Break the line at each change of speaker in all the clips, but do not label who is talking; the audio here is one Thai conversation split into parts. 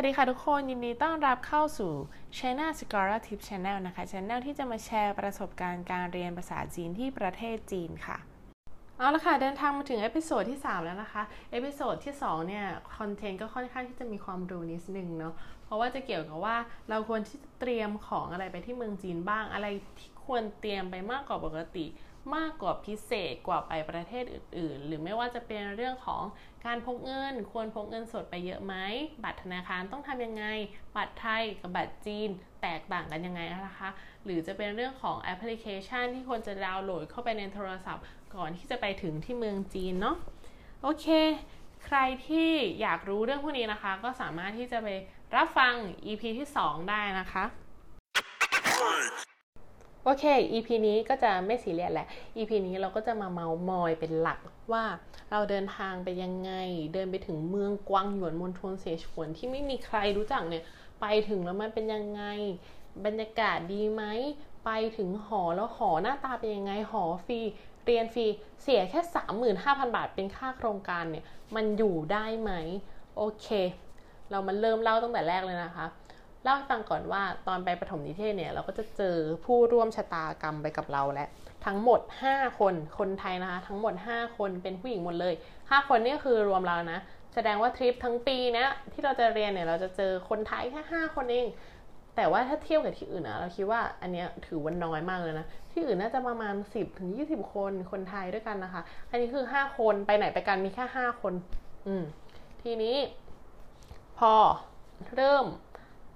วัสดีค่ะทุกคน ยินดีต้อนรับเข้าสู่ China Scholar Tip Channel นะคะ Channel ที่จะมาแชร์ประสบการณ์การเรียนภาษาจีนที่ประเทศจีนค่ะ เอาละค่ะ เดินทางมาถึง episode ที่ 3 แล้วนะคะ episode ที่ 2 เนี่ย content ก็ค่อนข้างที่จะมีความรู้นิดนึงเนาะเพราะว่าจะเกี่ยวกับว่าเราควรที่จะเตรียมของอะไรไปที่เมืองจีนบ้างอะไรที่ควรเตรียมไปมากกว่าปกติ มากกว่าพิเศษกว่าไปประเทศอื่น ๆ หรือไม่ว่าจะเป็นเรื่องของการพกเงิน ควรพกเงินสดไปเยอะไหม บัตรธนาคารต้องทำยังไง บัตรไทยกับบัตรจีนแตกต่างกันยังไงนะคะ หรือจะเป็นเรื่องของแอปพลิเคชันที่ควรจะดาวน์โหลดเข้าไปในโทรศัพท์ ก่อนที่จะไปถึงที่เมืองจีนเนาะโอเค ใครที่อยากรู้เรื่องพวกนี้นะคะ ก็สามารถที่จะไปรับฟัง EP ที่ 2 ได้นะคะ โอเค EP นี้ก็จะไม่สีเรียสแหละ EP นี้เราก็จะมาเมามอยเป็นหลักว่าเราเดินทางไปยังไง เดินไปถึงเมืองกวางหยวนมณฑลเสฉวนที่ไม่มีใครรู้จักเนี่ย ไปถึงแล้วมันเป็นยังไง บรรยากาศดีไหม ไปถึงหอแล้วหอหน้าตาเป็นยังไง หอฟรี เรียนฟรี เสียแค่ 35,000 บาทเป็นค่าโครงการเนี่ย มันอยู่ได้ไหม โอเค เรามาเริ่มเล่าตั้งแต่แรกเลยนะคะ เล่าให้ฟังก่อนว่าตอนไปประถมนิเทศเนี่ย เราก็จะเจอผู้ร่วมชะตากรรมไปกับเราและ ทั้งหมด 5 คนคนไทยนะคะ ทั้งหมด 5 คนเป็นผู้หญิงหมดเลย 5 คนนี่คือรวมเรานะ แสดงว่าทริปทั้งปีเนี้ยที่เราจะเรียนเนี่ยเราจะเจอคนไทยแค่ 5 คนเองแต่ว่าถ้าเทียบกับที่อื่นนะเราคิดว่าอันเนี้ยถือว่าน้อยมากเลยนะ ที่อื่นน่าจะประมาณ 10ถึง20 คนคนไทยด้วยกันนะคะ อันนี้คือ 5 คนไปไหนไปกันมีแค่ 5 คน อืมทีนี้ พอเริ่ม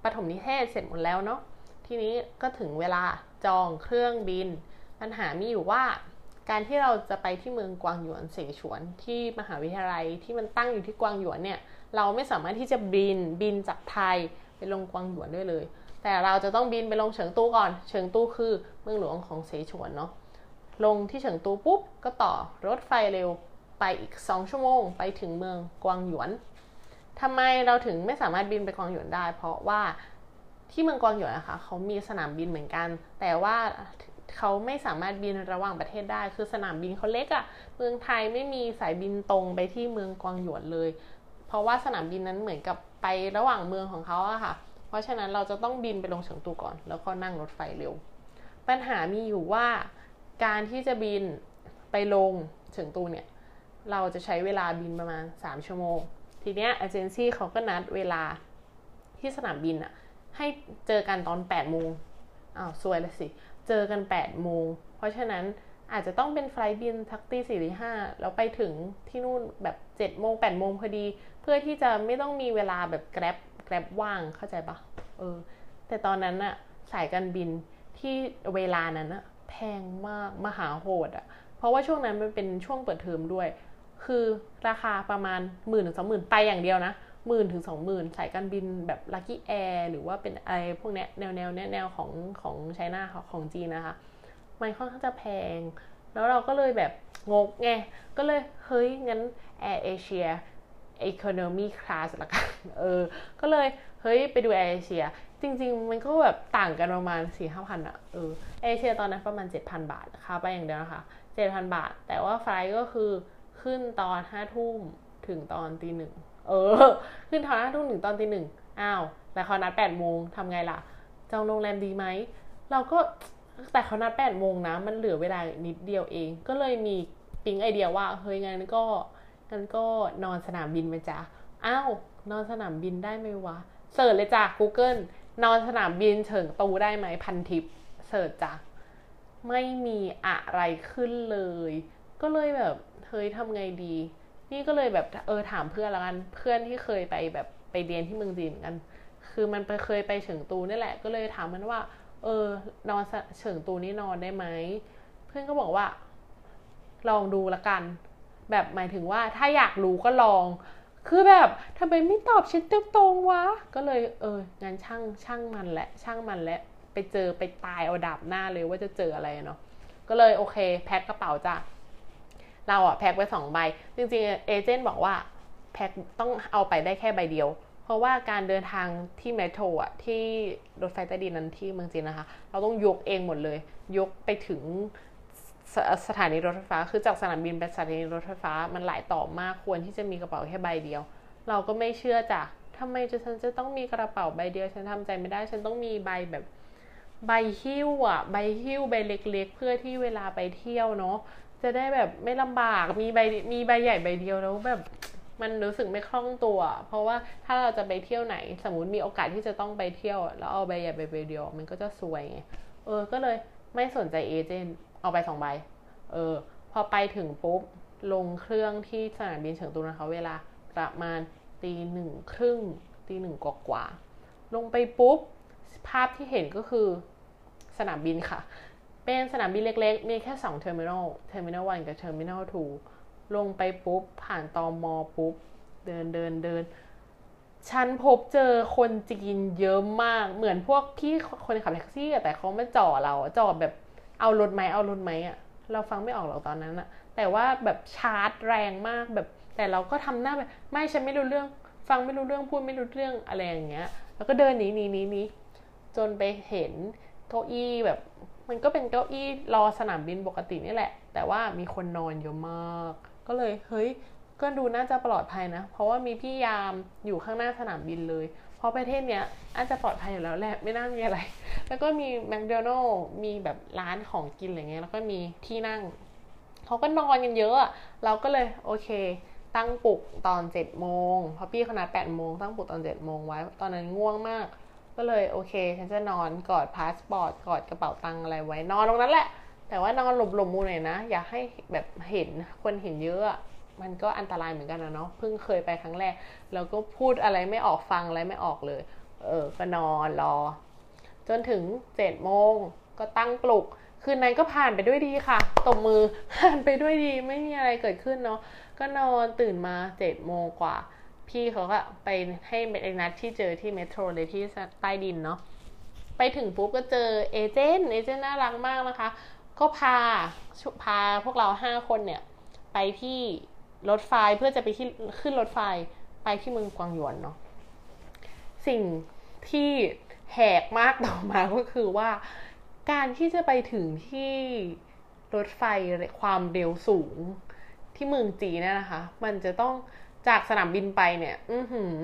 ปฐมนิเทศเสร็จหมดแล้วเนาะทีนี้ก็ถึงเวลาจองเครื่องบิน ปัญหามีอยู่ว่า การที่เราจะไปที่เมืองกวางหยวนเสฉวนที่มหาวิทยาลัยที่มันตั้งอยู่ที่กวางหยวนเนี่ยเราไม่สามารถที่จะบินบินจากไทยไปลงกวางหยวนได้เลย แต่เราจะต้องบินไปลงเฉิงตูก่อน เฉิงตูคือเมืองหลวงของเสฉวนเนาะลงที่เฉิงตูปุ๊บก็ต่อรถไฟเร็วไปอีก 2 ชั่วโมง ไปถึงเมืองกวางหยวน ทำไมเราถึงไม่สามารถบินไปกวางหยวนได้ เพราะว่าที่เมืองกวางหยวนนะคะเขามีสนามบินเหมือนกัน แต่ว่าเขาไม่สามารถบินระหว่างประเทศได้ คือสนามบินเขาเล็กอะ่ะ เมืองไทยไม่มีสายบินตรงไปที่เมืองกวางหยวนเลย เพราะว่าสนามบินนั้นเหมือนกับไประหว่างเมืองของเขาอะค่ะ เพราะฉะนั้นเราจะต้องบินไปลงเฉิงตูก่อน แล้วก็นั่งรถไฟเร็ว ปัญหามีอยู่ว่าการที่จะบินไปลงเฉิงตูเนี่ย เราจะใช้เวลาบินประมาณ 3 ชั่วโมง ทีเนี้ยเอเจนซี่เขาก็นัดเวลาที่สนามบินอะให้เจอกันตอน8โมงอ้าวสวยเลยสิ เจอกัน8โมง เพราะฉะนั้นอาจจะต้องเป็นไฟล์บินทักตีสี่หรือห้าแล้วไปถึงที่นู่นแบบ7โมง8โมงพอดี เพื่อที่จะไม่ต้องมีเวลาแบบแกร็บแกร็บว่างเข้าใจปะเออ แต่ตอนนั้นอะสายการบินที่เวลานั้นอะแพงมากมหาโหดอะเพราะว่าช่วงนั้นมันเป็นช่วงเปิดเทอมด้วย คือราคาประมาณหมื่นถึงสองหมื่นไปอย่างเดียวนะหมื่นถึงสองหมื่นสายการบินแบบลัคกี้แอร์หรือว่าเป็นอะไรพวกเนี้ยแนวแนวแนวของของไชน่าของจีนนะคะ มันค่อนข้างจะแพง แล้วเราก็เลยแบบงกไง ก็เลย เฮ้ย งั้น Air Asia Economy Class ละกัน เออ ก็เลย เฮ้ย ไปดู Air Asia จริง ๆ มันก็แบบต่างกันประมาณ4ี่ห้าพันอะเออ Air Asia ตอนนั้นประมาณ 7,000 บาทค่าไปอย่างเดียวนะคะ7,000 บาท แต่ว่าไฟล์ก็คือ ขึ้นตอนห้าทุ่มถึงตอนตีหนึ่งเออ ขึ้นตอนห้าทุ่มถึงตอนตีหนึ่งอ้าวแต่เขานัดแปดโมงทำไงล่ะ จองโรงแรมดีไหม เราก็แต่เขานัดแปดโมงนะ มันเหลือเวลานิดเดียวเอง ก็เลยมีปิ๊งไอเดียว่า เฮ้ยงั้นก็งั้นก็นอนสนามบินไปจ้ะอ้าวนอนสนามบินได้ไหมวะ เสิร์ชเลยจ้ะ Google นอนสนามบินเฉิงตูได้ไหมพันทิปเสิร์ชจ้ะ ไม่มีอะไรขึ้นเลย ก็เลยแบบ เฮ้ยทำไงดี นี่ก็เลยแบบเออถามเพื่อนละกัน เพื่อนที่เคยไปแบบไปเรียนที่เมืองจีนกัน คือมันไปเคยไปเฉิงตูนี่แหละ ก็เลยถามมันว่า เออนอนเฉิงตูนี่นอนได้ไหม เพื่อนก็บอกว่า ลองดูละกัน แบบหมายถึงว่าถ้าอยากรู้ก็ลอง คือแบบทำไมไม่ตอบชิดตรงๆวะ ก็เลย เอองั้นช่างช่างมันแหละ ช่างมันแหละ ไปเจอไปตายเอาดาบหน้าเลยว่าจะเจออะไรเนาะ ก็เลยโอเค แพ็คกระเป๋าจ้ะ เราอะแพ็คไปสองใบ จริงๆ เอเจนต์บอกว่าแพ็คต้องเอาไปได้แค่ใบเดียว เพราะว่าการเดินทางที่เมโทรอะที่รถไฟใต้ดินนั้นที่เมืองจีนนะคะ เราต้องยกเองหมดเลย ยกไปถึงสสถานีรถไฟฟ้า คือจากสนามบินไปสถานีรถไฟฟ้ามันหลายต่อมากควรที่จะมีกระเป๋าแค่ใบเดียว เราก็ไม่เชื่อจ้ะทำไมฉันจะต้องมีกระเป๋าใบเดียว ฉันทำใจไม่ได้ ฉันต้องมีใบแบบใบหิ้วอะ ใบหิ้วใบเล็ก ๆ เพื่อที่เวลาไปเที่ยวเนาะ จะได้แบบไม่ลำบากมีใบมีใบใหญ่ใบเดียวแล้วแบบมันรู้สึกไม่คล่องตัว เพราะว่าถ้าเราจะไปเที่ยวไหน สมมติมีโอกาสที่จะต้องไปเที่ยว แล้วเอาใบใหญ่ใบเดียว มันก็จะซวยไงเออ ก็เลยไม่สนใจ agent เอาไปสองใบ เออ พอไปถึงปุ๊บ ลงเครื่องที่สนามบินเฉิงตูนะคะเวลาประมาณตีหนึ่งครึ่งตีหนึ่งกว่าลงไปปุ๊บ ภาพที่เห็นก็คือสนามบินค่ะ เป็นสนามบินเล็กๆ มีแค่2 terminal terminal one กับ terminal twoลงไปปุ๊บ ผ่านตอมอปุ๊บ เดินเดินเดินฉันพบเจอคนจีนเยอะมาก เหมือนพวกพี่คนขับแท็กซี่แต่เขาไม่จ่อเราจ่อแบบเอารถไหมเอารถไหมอะเราฟังไม่ออกหรอกตอนนั้นอะแต่ว่าแบบชาร์จแรงมากแบบ แต่เราก็ทำหน้าแบบ ไม่ฉันไม่รู้เรื่อง ฟังไม่รู้เรื่องพูดไม่รู้เรื่องอะไรอย่างเงี้ย แล้วก็เดินหนีหนีหนีหนีจนไปเห็นเก้าอี้แบบ มันก็เป็นเก้าอี้รอสนามบินปกตินี่แหละ แต่ว่ามีคนนอนเยอะมาก ก็เลยเฮ้ยก็ดูน่าจะปลอดภัยนะ เพราะว่ามีพี่ยามอยู่ข้างหน้าสนามบินเลย เพราะประเทศเนี้ยอาจจะปลอดภัยอยู่แล้วแหละไม่น่ามีอะไร แล้วก็มีแมคโดนัลล์มีแบบร้านของกินอะไรเงี้ย แล้วก็มีที่นั่ง เขาก็นอนกันเยอะ เราก็เลยโอเค ตั้งปลุกตอนเจ็ดโมงเพราะพี่เขานัดแปดโมงตั้งปลุกตอนเจ็ดโมงไว้ ตอนนั้นง่วงมาก ก็เลยโอเค ฉันจะนอนกอดพาสปอร์ตกอดกระเป๋าตังอะไรไว้นอนตรงนั้นแหละ แต่ว่านอนหลบๆมุมหน่อยนะ อย่าให้แบบเห็นคนเห็นเยอะมันก็อันตรายเหมือนกันนะเนาะเพิ่งเคยไปครั้งแรก แล้วก็พูดอะไรไม่ออกฟังอะไรไม่ออกเลย เออก็นอนรอ จนถึงเจ็ดโมงก็ตั้งปลุก คืนนั้นก็ผ่านไปด้วยดีค่ะตบมือผ่านไปด้วยดีไม่มีอะไรเกิดขึ้นเนาะก็นอนตื่นมาเจ็ดโมงกว่า พี่เขาก็ไปให้เมนัดที่เจอที่เมโทรเลยที่ใต้ดินเนาะไปถึงปุ๊บก็เจอเอเจนต์เอเจนต์น่ารักมากนะคะ ก็พาพาพวกเราห้าคนเนี่ย ไปที่รถไฟเพื่อจะไปที่ขึ้นรถไฟไปที่เมืองกวางหยวนเนาะสิ่งที่แหกมากต่อมาก็คือว่า การที่จะไปถึงที่รถไฟความเร็วสูงที่เมืองจีนเนี่ยนะคะ มันจะต้อง จากสนามบินไปเนี่ย อือหือ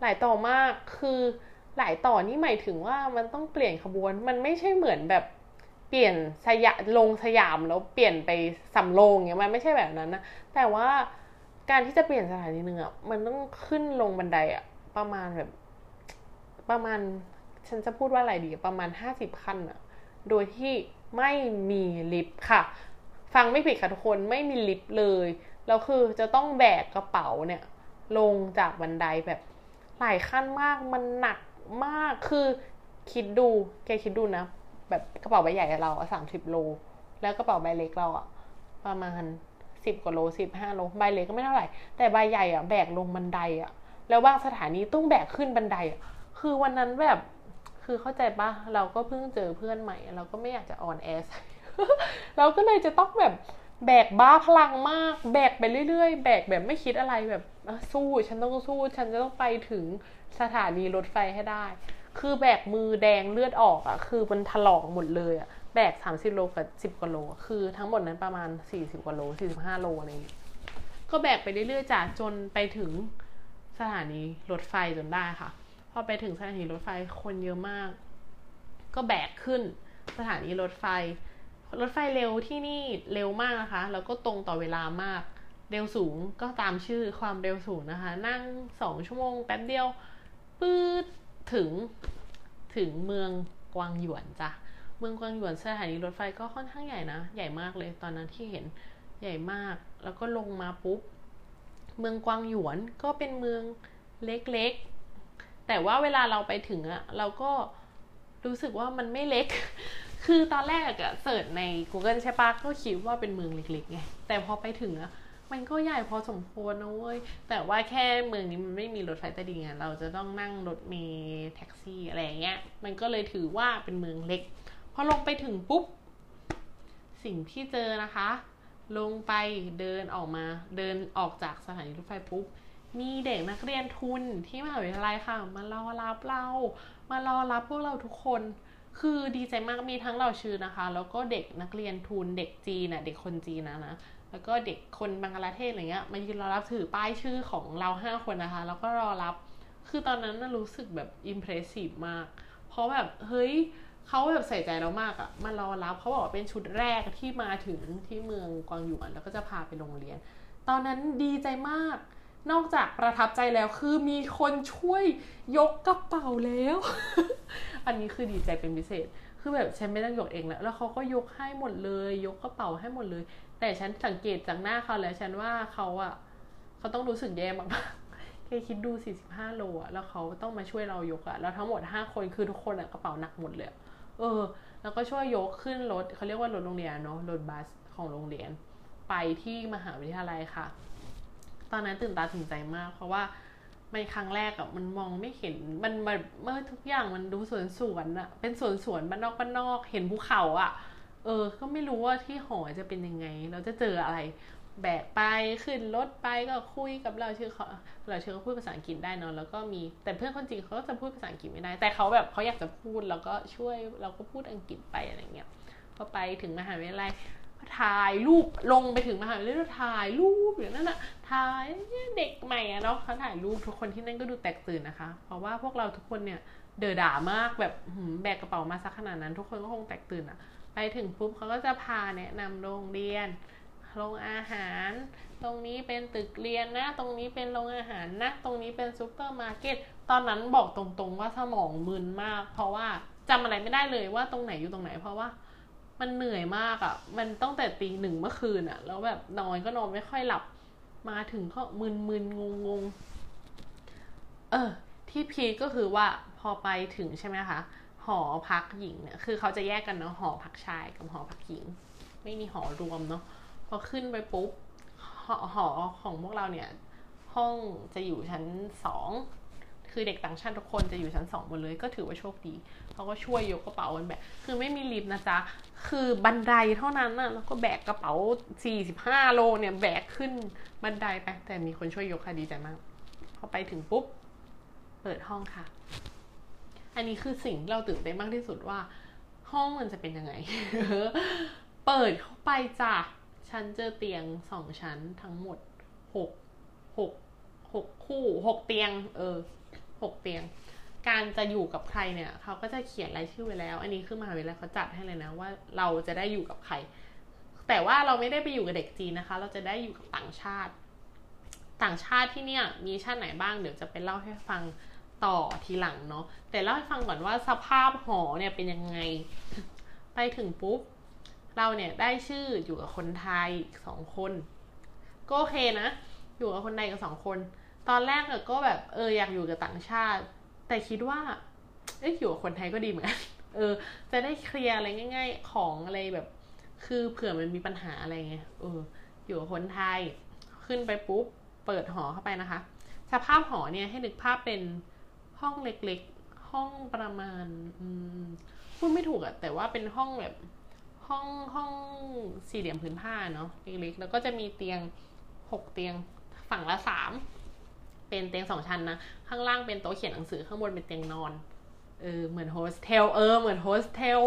หลายต่อมากคือหลายต่อนี่หมายถึงว่ามันต้องเปลี่ยนขบวน มันไม่ใช่เหมือนแบบเปลี่ยนสยามลงสยามแล้วเปลี่ยนไปสำโรงเงี้ยมันไม่ใช่แบบนั้นนะแต่ว่าการที่จะเปลี่ยนสถานีหนึ่งอะมันต้องขึ้นลงบันไดอะประมาณแบบ ประมาณ ฉันจะพูดว่าอะไรดีประมาณห้าสิบขั้นอะ โดยที่ไม่มีลิฟต์ค่ะ ฟังไม่ผิดค่ะทุกคนไม่มีลิฟต์เลย แล้วคือจะต้องแบกกระเป๋าเนี่ย ลงจากบันไดแบบหลายขั้นมากมันหนักมากคือคิดดูแกคิดดูนะ แบบกระเป๋าใบใหญ่เราอะสามสิบโล แล้วกระเป๋าใบเล็กเราอะประมาณสิบกว่าโลสิบห้าโลใบเล็กก็ไม่เท่าไหร่ แต่ใบใหญ่อะแบกลงบันไดอะแล้วบางสถานีต้องแบกขึ้นบันไดอะคือวันนั้นแบบคือเข้าใจปะเราก็เพิ่งเจอเพื่อนใหม่ เราก็ไม่อยากจะอ่อนแอเราก็เลยจะต้องแบบ แบกบ้าพลังมาก แบกไปเรื่อยๆ แบกแบบไม่คิดอะไรแบบสู้ฉันต้องสู้ ฉันจะต้องไปถึงสถานีรถไฟให้ได้ คือแบกมือแดงเลือดออกอะ่ะ คือมันถลอกหมดเลยอะ่ะ แบกสามสิบโลกับสิบกว่าโล คือทั้งหมดนั้นประมาณสี่สิบกว่าโลสี่สิบห้าโลอะไรอย่างเงี้ยก็แบกไปเรื่อยๆจ้ะจนไปถึงสถานีรถไฟจนได้ค่ะ พอไปถึงสถานีรถไฟคนเยอะมาก ก็แบกขึ้นสถานีรถไฟ รถไฟเร็วที่นี่เร็วมากนะคะ แล้วก็ตรงต่อเวลามาก เร็วสูงก็ตามชื่อความเร็วสูงนะคะ นั่งสองชั่วโมงแป๊บเดียวปื๊ดถึงถึงเมืองกวางหยวนจ้ะ เมืองกวางหยวนสถานีรถไฟก็ค่อนข้างใหญ่นะ ใหญ่มากเลยตอนนั้นที่เห็นใหญ่มาก แล้วก็ลงมาปุ๊บ เมืองกวางหยวนก็เป็นเมืองเล็กๆ แต่ว่าเวลาเราไปถึงอะเราก็รู้สึกว่ามันไม่เล็ก คือตอนแรกอะเสิร์ชใน Google ใช่ปะก็คิดว่าเป็นเมืองเล็กๆไง แต่พอไปถึงอะมันก็ใหญ่พอสมควรนะเว้ย แต่ว่าแค่เมืองนี้มันไม่มีรถไฟใต้ดินไงเราจะต้องนั่งรถเมล์แท็กซี่อะไรเงี้ย มันก็เลยถือว่าเป็นเมืองเล็ก พอลงไปถึงปุ๊บ สิ่งที่เจอนะคะ ลงไปเดินออกมา เดินออกจากสถานีรถไฟปุ๊บ มีเด็กนักเรียนทุนที่มหาวิทยาลัยค่ะ มารอรับเรา มารอรับพวกเราทุกคน คือดีใจมากมีทั้งเราชื่อนะคะ แล้วก็เด็กนักเรียนทุนเด็กจีนน่ะเด็กคนจีนนะนะแล้วก็เด็กคนบังกลาเทศอะไรเงี้ยมายืนรอรับถือป้ายชื่อของเราห้าคนนะคะ แล้วก็รอรับ คือตอนนั้นน่ะรู้สึกแบบอิมเพรสซีฟมาก เพราะแบบเฮ้ยเขาแบบใส่ใจเรามากอะมารอรับเขาบอกว่าเป็นชุดแรกที่มาถึงที่เมืองกวางหยวนแล้วก็จะพาไปโรงเรียน ตอนนั้นดีใจมาก นอกจากประทับใจแล้วคือมีคนช่วยยกกระเป๋าแล้ว อันนี้คือดีใจเป็นพิเศษ คือแบบฉันไม่ต้องยกเองแล้ว แล้วเขาก็ยกให้หมดเลย ยกกระเป๋าให้หมดเลย แต่ฉันสังเกตจากหน้าเขาแล้วฉันว่าเขาอะเขาต้องรู้สึกแย่มากๆแค่คิดดู 45 โลอะแล้วเขาต้องมาช่วยเรายกอะแล้วทั้งหมด 5 คนคือทุกคนอะกระเป๋าหนักหมดเลยเออ แล้วก็ช่วยยกขึ้นรถเขาเรียกว่ารถโรงเรียนเนาะรถบัสของโรงเรียน ไปที่มหาวิทยาลัยค่ะ ตอนนั้นตื่นตาตื่นใจมาก เพราะว่ามันครั้งแรกอะมันมองไม่เห็นมันมันเมื่อทุกอย่างมันดูสวนสวนอะเป็นสวนสวนบ้านนอกบ้านนอกเห็นภูเขาอะเออ ก็ไม่รู้ว่าที่หอจะเป็นยังไง เราจะเจออะไร แบกไปขึ้นรถไปก็คุยกับเราชื่อเขาเราชื่อเขาพูดภาษาอังกฤษได้เนอะแล้วก็มีแต่เพื่อนคนจริงเขาก็จะพูดภาษาอังกฤษไม่ได้ แต่เขาแบบเขาอยากจะพูดแล้วก็ช่วยเราก็พูดอังกฤษไปอะไรเงี้ยพอไปถึงมหาวิทยาลัย ถ่ายรูปลงไปถึงมหาวิทยาลัยถ่ายรูปอย่างนั้นอะถ่ายเด็กใหม่อะเนาะเขาถ่ายรูปทุกคนที่นั่นก็ดูแตกตื่นนะคะ เพราะว่าพวกเราทุกคนเนี่ยเดือด่ามากแบบแบกกระเป๋ามาสักขนาดนั้น ทุกคนก็คงแตกตื่นอะไปถึงปุ๊บเขาก็จะพาแนะนำโรงเรียนโรงอาหาร ตรงนี้เป็นตึกเรียนนะ ตรงนี้เป็นโรงอาหารนะ ตรงนี้เป็นซูเปอร์มาร์เก็ต ตอนนั้นบอกตรงๆว่าสมองมึนมาก เพราะว่าจำอะไรไม่ได้เลยว่าตรงไหนอยู่ตรงไหน เพราะว่า มันเหนื่อยมากอะ่ะ มันตั้งแต่ตีหนึ่งเมื่อคืนอะ่ะ แล้วแบบนอนก็นอนไม่ค่อยหลับ มาถึงก็มึนมึนงงงเออ ที่พีก็คือว่าพอไปถึงใช่ไหมคะ หอพักหญิงเนี่ย คือเขาจะแยกกันเนาะ หอพักชายกับหอพักหญิง ไม่มีหอรวมเนาะ พอขึ้นไปปุ๊บ หอหอของพวกเราเนี่ย ห้องจะอยู่ชั้นสอง คือเด็กต่างชาติทุกคนจะอยู่ชั้นสองหมดเลยก็ถือว่าโชคดีเขาก็ช่วยยกกระเป๋ากันแบบคือไม่มีลิฟต์นะจ๊ะคือบันไดเท่านั้นน่ะแล้วก็แบกกระเป๋า 45 โลเนี่ยแบกขึ้นบันไดไปแต่มีคนช่วยยกค่ะดีใจมากพอไปถึงปุ๊บเปิดห้องค่ะ อันนี้คือสิ่งเราตื่นเต้นมากที่สุดว่า ห้องมันจะเป็นยังไง เปิดเข้าไปจ้ะฉันเจอเตียงสองชั้นทั้งหมดหกหกหกคู่หกเตียง เออ หกเตียง การจะอยู่กับใครเนี่ยเขาก็จะเขียนรายชื่อไว้แล้ว อันนี้คือมหาวิทยาลัยเขาจัดให้เลยนะว่าเราจะได้อยู่กับใคร แต่ว่าเราไม่ได้ไปอยู่กับเด็กจีนนะคะ เราจะได้อยู่กับต่างชาติ ต่างชาติที่เนี่ยมีชาติไหนบ้างเดี๋ยวจะไปเล่าให้ฟังต่อทีหลังเนาะแต่เล่าให้ฟังก่อนว่าสภาพหอเนี่ยเป็นยังไง ไปถึงปุ๊บเราเนี่ยได้ชื่ออยู่กับคนไทยสองคน ก็โอเคนะ อยู่กับคนไทยกับสองคน ตอนแรกก็แบบเอออยากอยู่กับต่างชาติ แต่คิดว่า เอ้ยอยู่กับคนไทยก็ดีเหมือนกันเออ จะได้เคลียร์อะไรง่าย ๆ ของอะไรแบบ คือเผื่อมันมีปัญหาอะไรเงี้ยเออ อยู่กับคนไทย ขึ้นไปปุ๊บ เปิดหอเข้าไปนะคะ สภาพหอเนี่ยให้นึกภาพเป็นห้องเล็กๆ ห้องประมาณพูดไม่ถูกอะแต่ว่าเป็นห้องแบบห้องห้องสี่เหลี่ยมผืนผ้าเนาะเล็กๆแล้วก็จะมีเตียงหกเตียงฝั่งละสาม เป็นเตียงสองชั้นนะ ข้างล่างเป็นโต๊ะเขียนหนังสือข้างบนเป็นเตียงนอน เออเหมือนโฮสเทลเออเหมือนโฮสเทล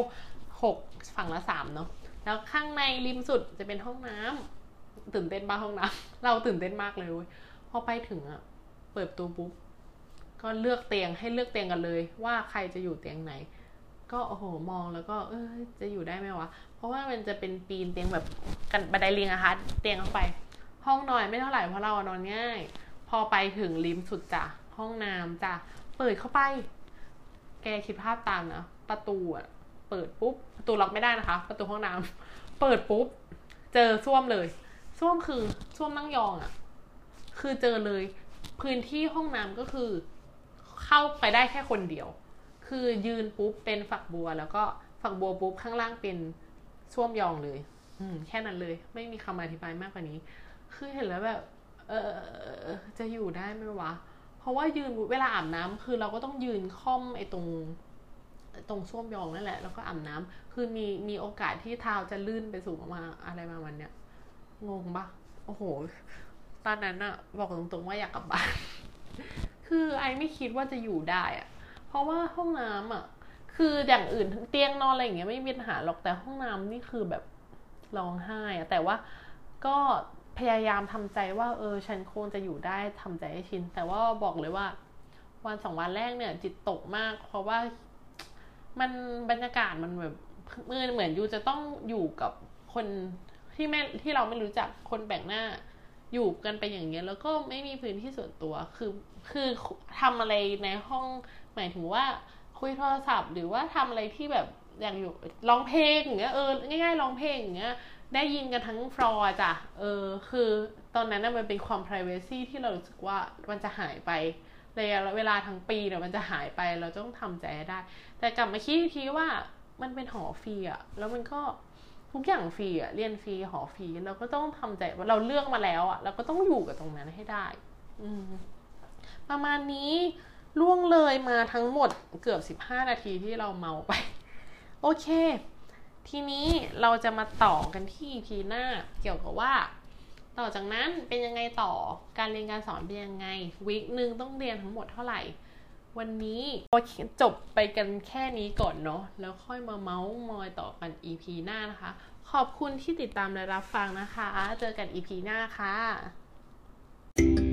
หกฝั่งละสามเนาะแล้วข้างในริมสุดจะเป็นห้องน้ำตื่นเต้นบ้าห้องน้ำเราตื่นเต้นมากเลยพอไปถึงอะเปิดตัวปุ๊บก็เลือกเตียงให้เลือกเตียงกันเลย ว่าใครจะอยู่เตียงไหน ก็โอ้โหมองแล้วก็เออจะอยู่ได้ไหมวะเพราะว่ามันจะเป็นปีนเตียงแบบกันบันไดเรียงอะคะเตียงเข้าไป ห้องนอนไม่เท่าไหร่เพราะเรานอนง่าย พอไปถึงริมสุดจ้ะห้องน้ำจ้ะเปิดเข้าไป แกคิดภาพตามนะประตูอะเปิดปุ๊บประตูล็อกไม่ได้นะคะ ประตูห้องน้ำเปิดปุ๊บ เจอส้วมเลยส้วมคือส้วมนั่งยองอะคือเจอเลย พื้นที่ห้องน้ำก็คือ เข้าไปได้แค่คนเดียว คือยืนปุ๊บเป็นฝักบัว แล้วก็ฝักบัวปุ๊บข้างล่างเป็นส้วมยองเลย อืม แค่นั้นเลย ไม่มีคำอธิบายมากกว่านี้ คือเห็นแล้วแบบ เออจะอยู่ได้ไหมวะ เพราะว่ายืนเวลาอาบน้ำคือเราก็ต้องยืนค่อมไอ้ตรง ตรงส้วมยองนั่นแหละ แล้วก็อาบน้ำคือมีมีโอกาสที่เท้าจะลื่นไปสู่มาอะไรมามันเนี้ยงงปะโอ้โห ตอนนั้นอะบอกตรงๆว่าอยากกลับบ้าน คือไอไม่คิดว่าจะอยู่ได้อะเพราะว่าห้องน้ำอะคืออย่างอื่นเตียงนอนอะไรอย่างเงี้ยไม่มีปัญหาหรอกแต่ห้องน้ำนี่คือแบบร้องไห้อะแต่ว่าก็ พยายามทำใจว่าเออฉันคงจะอยู่ได้ทำใจให้ชิน แต่ว่าบอกเลยว่า วันสองวันแรกเนี่ย จิตตกมาก เพราะว่ามันบรรยากาศมันแบบมือเหมือนยูจะต้องอยู่กับคนที่แม่ที่เราไม่รู้จักคนแปลกหน้า อยู่กันไปอย่างเงี้ย แล้วก็ไม่มีพื้นที่ส่วนตัวคือคือทำอะไรในห้องหมายถึงว่า คุยโทรศัพท์ หรือว่าทำอะไรที่แบบอย่างอยู่ร้องเพลงอย่างเงี้ยเออง่ายๆร้องเพลงอย่างเงี้ย ได้ยินกันทั้งฟลอร์จ้ะ เออ คือตอนนั้นน่ะมันเป็นความ p r i เวซีที่เรารู้สึกว่ามันจะหายไป เลยเวลาทั้งปีเนี่ยมันจะหายไป เราต้องทำใจได้ แต่กลับมาคิดทีว่ามันเป็นหอฟรีอะแล้วมันก็ทุกอย่างฟรีอะเรียนฟรีหอฟรีเราก็ต้องทำใจว่าเราเลือกมาแล้วอะเราก็ต้องอยู่กับตรงนั้นให้ได้ อืม ประมาณนี้ล่วงเลยมาทั้งหมดเกือบ 15 นาทีที่เราเมาไป โอเค ทีนี้เราจะมาต่อกันที่ EP หน้า เกี่ยวกับว่า ต่อจากนั้นเป็นยังไงต่อการเรียนการสอนเป็นยังไงวีคหนึ่งต้องเรียนทั้งหมดเท่าไหร่ วันนี้จบไปกันแค่นี้ก่อนเนาะแล้วค่อยมาเมาส์มอยต่อกัน EP หน้านะคะ ขอบคุณที่ติดตามและรับฟังนะคะ เจอกัน EP หน้าค่ะ